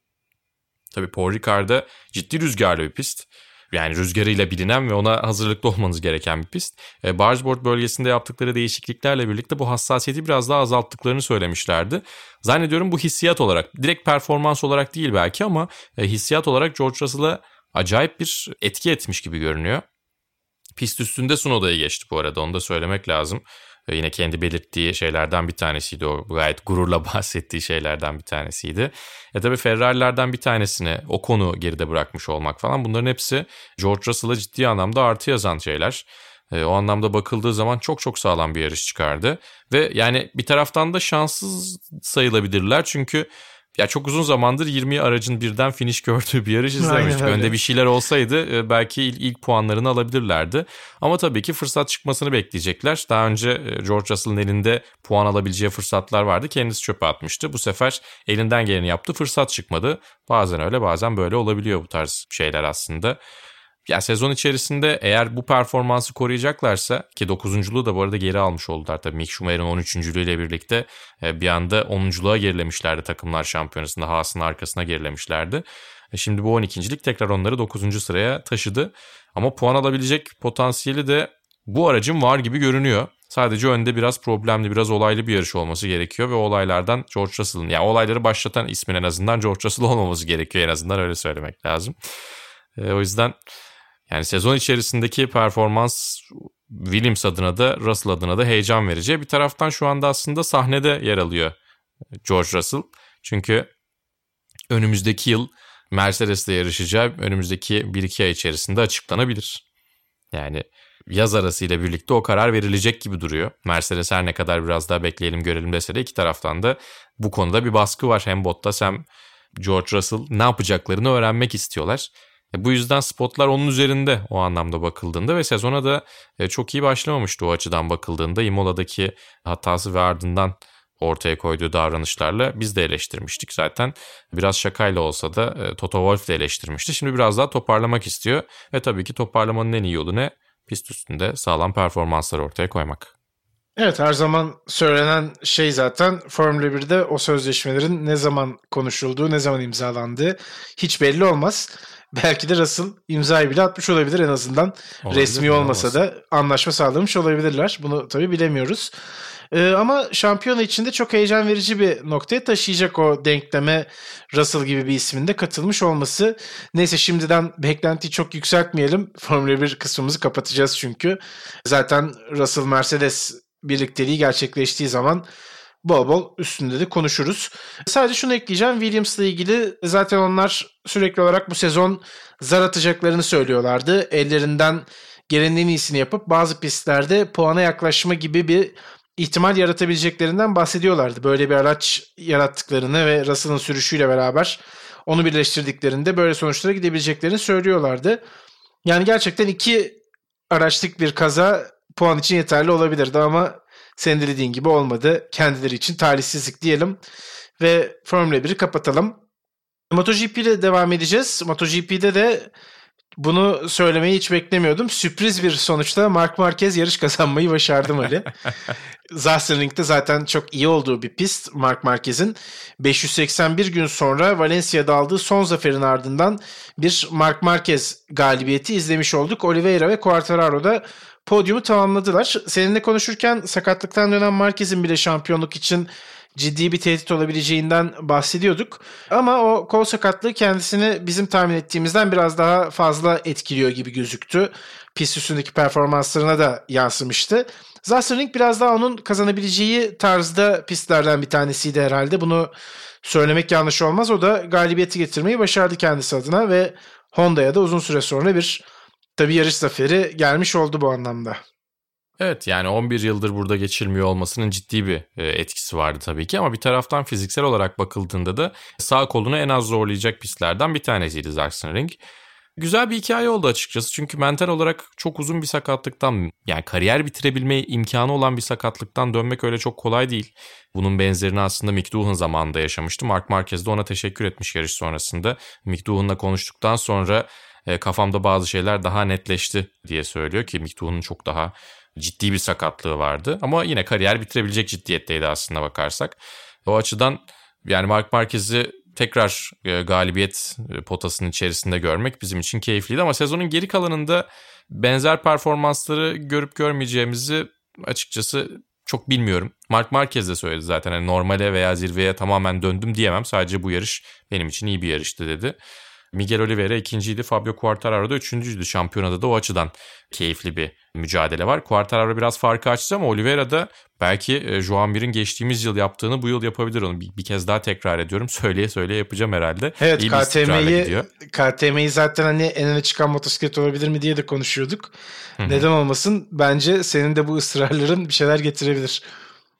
Tabii Paul Ricard'da ciddi rüzgarlı bir pist. Yani rüzgarıyla bilinen ve ona hazırlıklı olmanız gereken bir pist. E, bargeboard bölgesinde yaptıkları değişikliklerle birlikte bu hassasiyeti biraz daha azalttıklarını söylemişlerdi. Zannediyorum bu hissiyat olarak, direkt performans olarak değil belki ama e, hissiyat olarak George Russell'a acayip bir etki etmiş gibi görünüyor. Pist üstünde Sunoda'yı geçti bu arada onu da söylemek lazım. Ve yine kendi belirttiği şeylerden bir tanesiydi o. Gayet gururla bahsettiği şeylerden bir tanesiydi. E tabi Ferrari'lerden bir tanesini o konu geride bırakmış olmak falan bunların hepsi George Russell'a ciddi anlamda artı yazan şeyler. E, o anlamda bakıldığı zaman çok çok sağlam bir yarış çıkardı. Ve yani bir taraftan da şanssız sayılabilirler çünkü ya çok uzun zamandır 20 aracın birden finish gördüğü bir yarış izlemiştik. Önde bir şeyler olsaydı e, belki ilk, ilk puanlarını alabilirlerdi. Ama tabii ki fırsat çıkmasını bekleyecekler. Daha önce e, George Russell'ın elinde puan alabileceği fırsatlar vardı. Kendisi çöpe atmıştı. Bu sefer elinden geleni yaptı. Fırsat çıkmadı. Bazen öyle bazen böyle olabiliyor bu tarz şeyler aslında. Ya sezon içerisinde eğer bu performansı koruyacaklarsa ki 9.luğu da bu arada geri almış oldular tabii Mick Schumacher'ın 13. ile birlikte e, bir anda 10.luğa gerilemişlerdi takımlar şampiyonasında Haas'ın arkasına gerilemişlerdi. E, şimdi bu 12.lik tekrar onları 9. sıraya taşıdı. Ama puan alabilecek potansiyeli de bu aracın var gibi görünüyor. Sadece önde biraz problemli, biraz olaylı bir yarış olması gerekiyor ve olaylardan George Russell'ın, yani olayları başlatan ismin en azından George Russell olmaması gerekiyor en azından öyle söylemek lazım. E, o yüzden yani sezon içerisindeki performans Williams adına da Russell adına da heyecan verici. Bir taraftan şu anda aslında sahnede yer alıyor George Russell. Çünkü önümüzdeki yıl Mercedes'le yarışacağı önümüzdeki 1-2 ay içerisinde açıklanabilir. Yani yaz arasıyla birlikte o karar verilecek gibi duruyor. Mercedes her ne kadar biraz daha bekleyelim görelim dese de iki taraftan da bu konuda bir baskı var. Hem Bottas hem George Russell ne yapacaklarını öğrenmek istiyorlar. E, bu yüzden spotlar onun üzerinde o anlamda bakıldığında ve sezona da e, çok iyi başlamamıştı o açıdan bakıldığında. Imola'daki hatası ve ardından ortaya koyduğu davranışlarla biz de eleştirmiştik zaten. Biraz şakayla olsa da e, Toto Wolff de eleştirmişti. Şimdi biraz daha toparlamak istiyor ve tabii ki toparlamanın en iyi yolu ne? Pist üstünde sağlam performanslar ortaya koymak. Evet her zaman söylenen şey zaten Formula 1'de o sözleşmelerin ne zaman konuşulduğu, ne zaman imzalandığı hiç belli olmaz. Belki de Russell imzayı bile atmış olabilir en azından. Olabilir, Resmi olmasa olmaz. da anlaşma sağlamış olabilirler. Bunu tabii bilemiyoruz. Ee, ama şampiyona içinde çok heyecan verici bir noktaya taşıyacak o denkleme Russell gibi bir ismin de katılmış olması. Neyse şimdiden beklentiyi çok yükseltmeyelim. Formula 1 kısmımızı kapatacağız çünkü. Zaten Russell Mercedes birlikteliği gerçekleştiği zaman bol bol üstünde de konuşuruz. Sadece şunu ekleyeceğim. Williams'la ilgili zaten onlar sürekli olarak bu sezon zar atacaklarını söylüyorlardı. Ellerinden gelenin en iyisini yapıp bazı pistlerde puana yaklaşma gibi bir ihtimal yaratabileceklerinden bahsediyorlardı. Böyle bir araç yarattıklarını ve Russell'ın sürüşüyle beraber onu birleştirdiklerinde böyle sonuçlara gidebileceklerini söylüyorlardı. Yani gerçekten iki araçlık bir kaza puan için yeterli olabilirdi ama senin de dediğin gibi olmadı. Kendileri için talihsizlik diyelim. Ve Formula 1'i kapatalım. MotoGP ile devam edeceğiz. MotoGP'de de bunu söylemeyi hiç beklemiyordum. Sürpriz bir sonuçta Mark Marquez yarış kazanmayı başardı Ali. Sachsenring'de zaten çok iyi olduğu bir pist Mark Marquez'in. 581 gün sonra Valencia'da aldığı son zaferin ardından bir Mark Marquez galibiyeti izlemiş olduk. Oliveira ve Quartararo da podyumu tamamladılar. Seninle konuşurken sakatlıktan dönen Marquez'in bile şampiyonluk için ciddi bir tehdit olabileceğinden bahsediyorduk. Ama o kol sakatlığı kendisini bizim tahmin ettiğimizden biraz daha fazla etkiliyor gibi gözüktü. Pist üstündeki performanslarına da yansımıştı. Zasserling biraz daha onun kazanabileceği tarzda pistlerden bir tanesiydi herhalde. Bunu söylemek yanlış olmaz. O da galibiyeti getirmeyi başardı kendisi adına ve Honda'ya da uzun süre sonra bir tabii yarış zaferi gelmiş oldu bu anlamda. Evet yani 11 yıldır burada geçirmiyor olmasının ciddi bir e, etkisi vardı tabii ki ama bir taraftan fiziksel olarak bakıldığında da sağ kolunu en az zorlayacak pistlerden bir tanesiydi Sachsenring. Güzel bir hikaye oldu açıkçası çünkü mental olarak çok uzun bir sakatlıktan yani kariyer bitirebilme imkanı olan bir sakatlıktan dönmek öyle çok kolay değil. Bunun benzerini aslında Mick Doohan zamanında yaşamıştı. Mark Marquez de ona teşekkür etmiş yarış sonrasında. Mick Doohan'la konuştuktan sonra e, kafamda bazı şeyler daha netleşti diye söylüyor ki Doohan'ın çok daha ciddi bir sakatlığı vardı. Ama yine kariyer bitirebilecek ciddiyetteydi aslında bakarsak. O açıdan yani Mark Marquez'i tekrar e, galibiyet e, potasının içerisinde görmek bizim için keyifliydi ama sezonun geri kalanında benzer performansları görüp görmeyeceğimizi açıkçası çok bilmiyorum. Mark Marquez de söyledi zaten hani normale veya zirveye tamamen döndüm diyemem. Sadece bu yarış benim için iyi bir yarıştı dedi. Miguel Oliveira ikinciydi. Fabio Quartararo da üçüncüydü. Şampiyonada da o açıdan keyifli bir mücadele var. Quartararo biraz farkı açtı ama Oliveira da belki e, Joan Mir'in geçtiğimiz yıl yaptığını bu yıl yapabilir onu. Bir, bir kez daha tekrar ediyorum. Söyleye söyleye yapacağım herhalde. Evet İyi KTM'yi KTM'yi zaten hani en öne çıkan motosiklet olabilir mi diye de konuşuyorduk. Hı-hı. Neden olmasın? Bence senin de bu ısrarların bir şeyler getirebilir.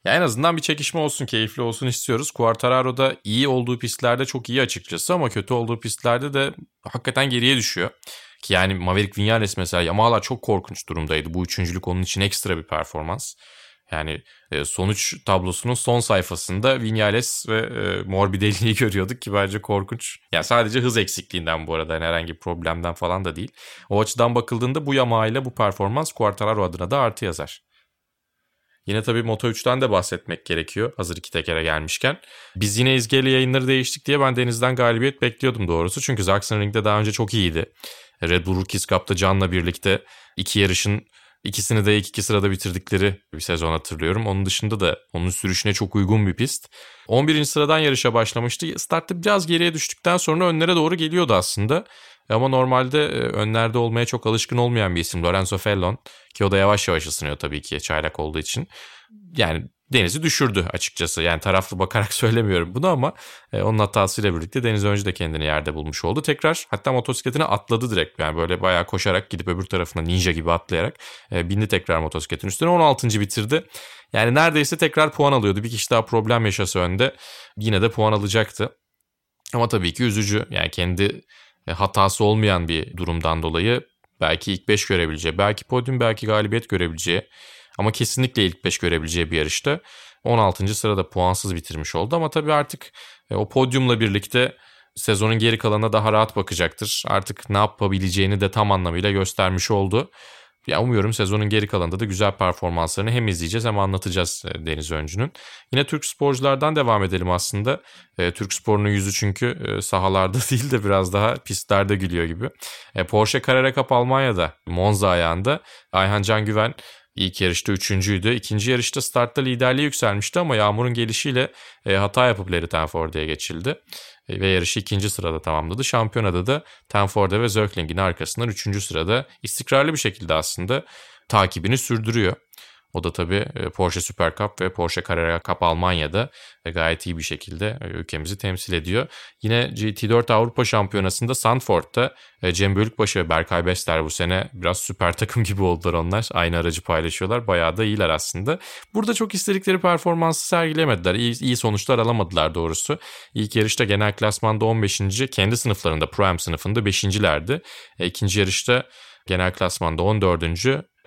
Ya en azından bir çekişme olsun, keyifli olsun istiyoruz. Quartararo da iyi olduğu pistlerde çok iyi açıkçası ama kötü olduğu pistlerde de hakikaten geriye düşüyor. Ki yani Maverick Vinales mesela Yamaha çok korkunç durumdaydı. Bu üçüncülük onun için ekstra bir performans. Yani e, sonuç tablosunun son sayfasında Vinales ve e, Morbidelli'yi görüyorduk ki bence korkunç. Yani sadece hız eksikliğinden bu arada yani herhangi bir problemden falan da değil. O açıdan bakıldığında bu Yamaha ile bu performans Quartararo adına da artı yazar. Yine tabii Moto3'ten de bahsetmek gerekiyor hazır iki tekere gelmişken. Biz yine izgeli yayınları değiştik diye ben Deniz'den galibiyet bekliyordum doğrusu. Çünkü Sachsenring'de daha önce çok iyiydi. Red Bull Rookies Cup'ta Can'la birlikte iki yarışın ikisini de ilk iki sırada bitirdikleri bir sezon hatırlıyorum. Onun dışında da onun sürüşüne çok uygun bir pist. 11. sıradan yarışa başlamıştı. Startta biraz geriye düştükten sonra önlere doğru geliyordu aslında. Ama normalde e, önlerde olmaya çok alışkın olmayan bir isim Lorenzo Fellon. Ki o da yavaş yavaş ısınıyor tabii ki çaylak olduğu için. Yani Deniz'i düşürdü açıkçası. Yani taraflı bakarak söylemiyorum bunu ama e, onun hatasıyla birlikte Deniz önce de kendini yerde bulmuş oldu. Tekrar hatta motosikletine atladı direkt. Yani böyle bayağı koşarak gidip öbür tarafına ninja gibi atlayarak e, bindi tekrar motosikletin üstüne. 16. bitirdi. Yani neredeyse tekrar puan alıyordu. Bir kişi daha problem yaşası önde. Yine de puan alacaktı. Ama tabii ki üzücü. Yani kendi e, hatası olmayan bir durumdan dolayı belki ilk 5 görebileceği, belki podyum, belki galibiyet görebileceği ama kesinlikle ilk 5 görebileceği bir yarışta 16. sırada puansız bitirmiş oldu. Ama tabii artık e, o podyumla birlikte sezonun geri kalanına daha rahat bakacaktır. Artık ne yapabileceğini de tam anlamıyla göstermiş oldu. Ya umuyorum sezonun geri kalanında da güzel performanslarını hem izleyeceğiz hem anlatacağız e, Deniz Öncü'nün. Yine Türk sporculardan devam edelim aslında. E, Türk sporunun yüzü çünkü e, sahalarda değil de biraz daha pistlerde gülüyor gibi. E, Porsche Carrera Cup Almanya'da Monza ayağında Ayhan Can Güven İlk yarışta üçüncüydü. İkinci yarışta startta liderliğe yükselmişti ama yağmurun gelişiyle e, hata yapıp Larry Tenforde'ye geçildi. Ve yarışı ikinci sırada tamamladı. Şampiyonada da Tenforde ve Zöckling'in arkasından üçüncü sırada istikrarlı bir şekilde aslında takibini sürdürüyor. O da tabii e, Porsche Super Cup ve Porsche Carrera Cup Almanya'da e, gayet iyi bir şekilde e, ülkemizi temsil ediyor. Yine GT4 Avrupa Şampiyonası'nda Sandford'da Cem Bölükbaşı ve Berkay Besler bu sene biraz süper takım gibi oldular onlar. Aynı aracı paylaşıyorlar. Bayağı da iyiler aslında. Burada çok istedikleri performansı sergilemediler. İyi, iyi sonuçlar alamadılar doğrusu. İlk yarışta genel klasmanda 15. kendi sınıflarında Pro Am sınıfında 5.lerdi. İkinci yarışta genel klasmanda 14.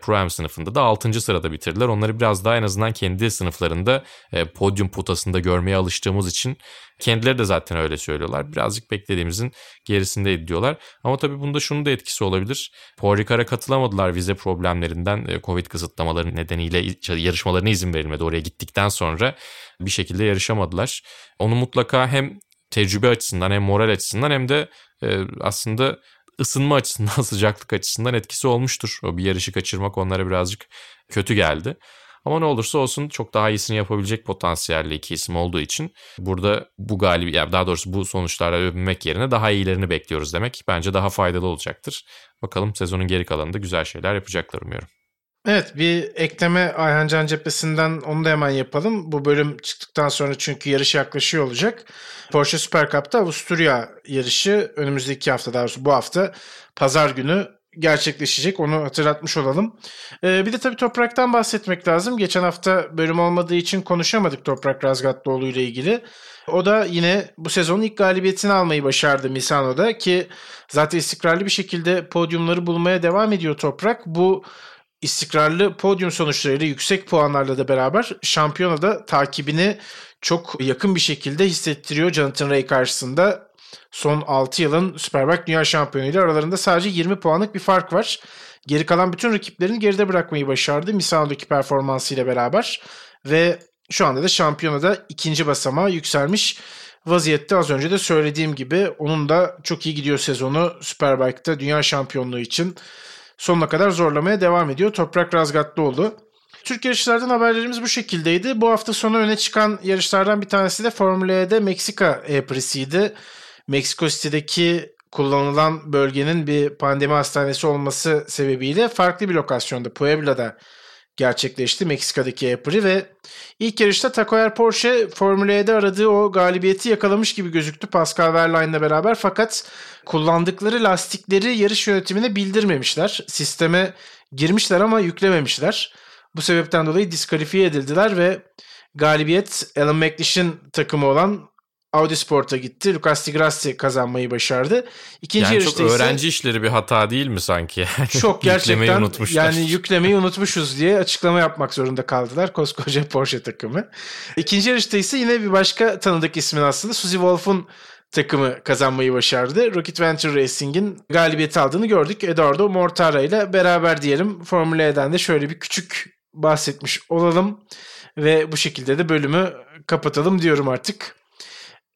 Prime sınıfında da 6. sırada bitirdiler. Onları biraz daha en azından kendi sınıflarında e, podyum potasında görmeye alıştığımız için kendileri de zaten öyle söylüyorlar. Birazcık beklediğimizin gerisinde diyorlar. Ama tabii bunda şunun da etkisi olabilir. Paul Ricard'a katılamadılar vize problemlerinden e, Covid kısıtlamaları nedeniyle yarışmalarına izin verilmedi. Oraya gittikten sonra bir şekilde yarışamadılar. Onu mutlaka hem tecrübe açısından hem moral açısından hem de e, aslında ısınma açısından, sıcaklık açısından etkisi olmuştur. O bir yarışı kaçırmak onlara birazcık kötü geldi. Ama ne olursa olsun çok daha iyisini yapabilecek potansiyelli iki isim olduğu için burada bu galibi ya daha doğrusu bu sonuçlarla övünmek yerine daha iyilerini bekliyoruz demek bence daha faydalı olacaktır. Bakalım sezonun geri kalanında güzel şeyler yapacaklar umuyorum. Evet bir ekleme Ayhan Can cephesinden onu da hemen yapalım. Bu bölüm çıktıktan sonra çünkü yarış yaklaşıyor olacak. Porsche Super Cup'ta Avusturya yarışı önümüzdeki hafta daha doğrusu bu hafta pazar günü gerçekleşecek. Onu hatırlatmış olalım. Ee, bir de tabii Toprak'tan bahsetmek lazım. Geçen hafta bölüm olmadığı için konuşamadık Toprak Razgatlıoğlu ile ilgili. O da yine bu sezonun ilk galibiyetini almayı başardı Misano'da ki zaten istikrarlı bir şekilde podyumları bulmaya devam ediyor Toprak. Bu istikrarlı podyum sonuçlarıyla yüksek puanlarla da beraber şampiyonada takibini çok yakın bir şekilde hissettiriyor Jonathan Ray karşısında. Son 6 yılın Superbike Dünya Şampiyonu ile aralarında sadece 20 puanlık bir fark var. Geri kalan bütün rakiplerini geride bırakmayı başardı Misano'daki performansıyla beraber. Ve şu anda da şampiyonada ikinci basamağa yükselmiş vaziyette az önce de söylediğim gibi onun da çok iyi gidiyor sezonu Superbike'da dünya şampiyonluğu için sonuna kadar zorlamaya devam ediyor. Toprak Razgatlıoğlu. Türk yarışlardan haberlerimiz bu şekildeydi. Bu hafta sonu öne çıkan yarışlardan bir tanesi de Formula E'de Meksika E-Prix'siydi. Meksiko City'deki kullanılan bölgenin bir pandemi hastanesi olması sebebiyle farklı bir lokasyonda Puebla'da gerçekleşti Meksika'daki Apri ve ilk yarışta Takoyer Porsche Formula E'de aradığı o galibiyeti yakalamış gibi gözüktü Pascal Wehrlein'le beraber fakat kullandıkları lastikleri yarış yönetimine bildirmemişler. Sisteme girmişler ama yüklememişler. Bu sebepten dolayı diskalifiye edildiler ve galibiyet Alan McNish'in takımı olan Audi Sport'a gitti. Lucas Di Grassi kazanmayı başardı. İkinci yani yarışta çok öğrenci işleri bir hata değil mi sanki? çok gerçekten unutmuşlar. yani yüklemeyi unutmuşuz diye açıklama yapmak zorunda kaldılar koskoca Porsche takımı. İkinci yarışta ise yine bir başka tanıdık ismin aslında Suzy Wolf'un takımı kazanmayı başardı. Rocket Venture Racing'in galibiyeti aldığını gördük. Eduardo Mortara ile beraber diyelim. Formula E'den de şöyle bir küçük bahsetmiş olalım. Ve bu şekilde de bölümü kapatalım diyorum artık.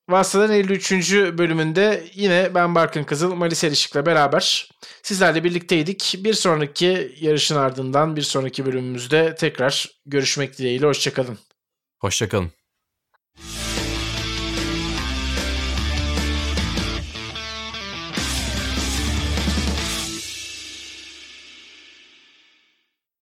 Vasıtaların 53. bölümünde yine ben Barkın Kızıl, Malis Erişik'le beraber sizlerle birlikteydik. Bir sonraki yarışın ardından bir sonraki bölümümüzde tekrar görüşmek dileğiyle. Hoşçakalın. Hoşçakalın.